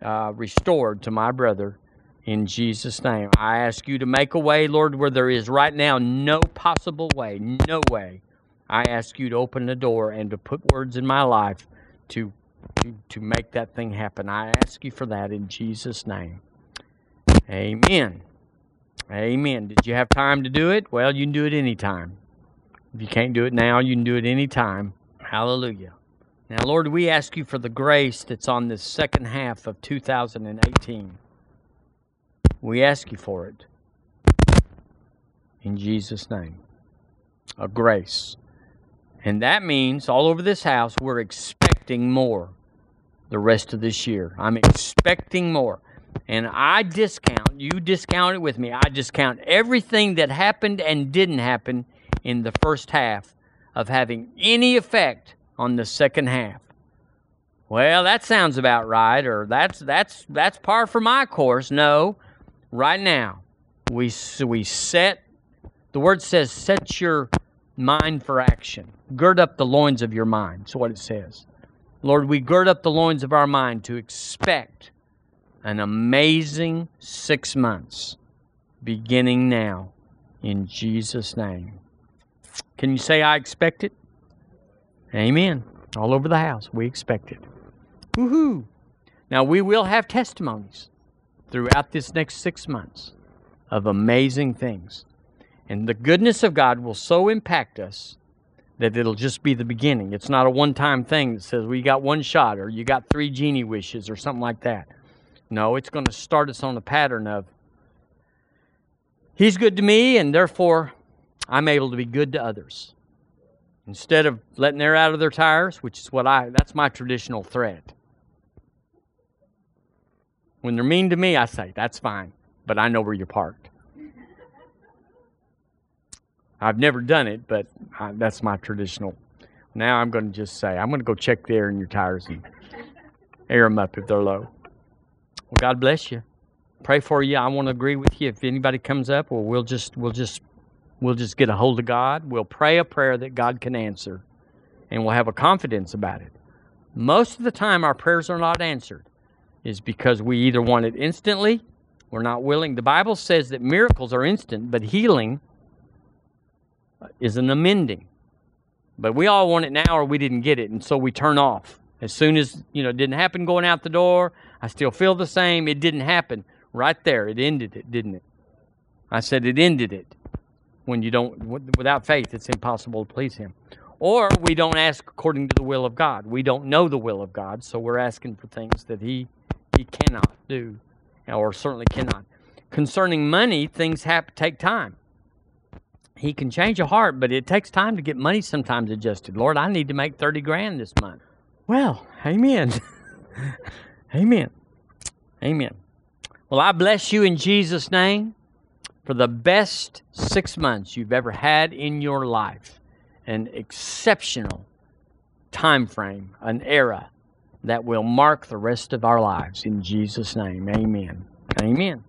uh, restored to my brother in Jesus' name. I ask you to make a way, Lord, where there is right now no possible way, no way. I ask you to open the door and to put words in my life to, to, make that thing happen. I ask you for that in Jesus' name. Amen. Amen. Did you have time to do it? Well, you can do it anytime. If you can't do it now, you can do it anytime. Hallelujah. Now, Lord, we ask you for the grace that's on this second half of 2018. We ask you for it. In Jesus' name. A grace. And that means all over this house, we're expecting more. the rest of this year. I'm expecting more. And I discount, you discount it with me, I discount everything that happened and didn't happen in the first half of having any effect on the second half. Well, that sounds about right, or that's that's that's par for my course. No, right now we we set. The word says, "Set your mind for action. Gird up the loins of your mind." That's what it says. Lord, we gird up the loins of our mind to expect an amazing six months beginning now in Jesus' name. Can you say, I expect it? Amen. All over the house, we expect it. Woohoo! Now, we will have testimonies throughout this next six months of amazing things. And the goodness of God will so impact us that it'll just be the beginning. It's not a one time thing that says, well, you got one shot or you got three genie wishes or something like that. No, it's going to start us on a pattern of, He's good to me, and therefore I'm able to be good to others. Instead of letting air out of their tires, which is what I, that's my traditional threat. When they're mean to me, I say, that's fine, but I know where you're parked. I've never done it, but I, that's my traditional. Now I'm going to just say, I'm going to go check the air in your tires and air them up if they're low. Well, God bless you. Pray for you. I want to agree with you. If anybody comes up, well, we'll just we'll just we'll just get a hold of God. We'll pray a prayer that God can answer, and we'll have a confidence about it. Most of the time, our prayers are not answered, is because we either want it instantly, we're not willing. The Bible says that miracles are instant, but healing is an amending. But we all want it now, or we didn't get it, and so we turn off as soon as you know it didn't happen going out the door. I still feel the same. It didn't happen. Right there, it ended it, didn't it? I said it ended it. When you don't, without faith, it's impossible to please Him. Or we don't ask according to the will of God. We don't know the will of God, so we're asking for things that He He cannot do, or certainly cannot. Concerning money, things have take time. He can change a heart, but it takes time to get money sometimes adjusted. Lord, I need to make 30 grand this month. Well, amen. Amen. Amen. Well, I bless you in Jesus' name for the best six months you've ever had in your life. An exceptional time frame, an era that will mark the rest of our lives. In Jesus' name, amen. Amen.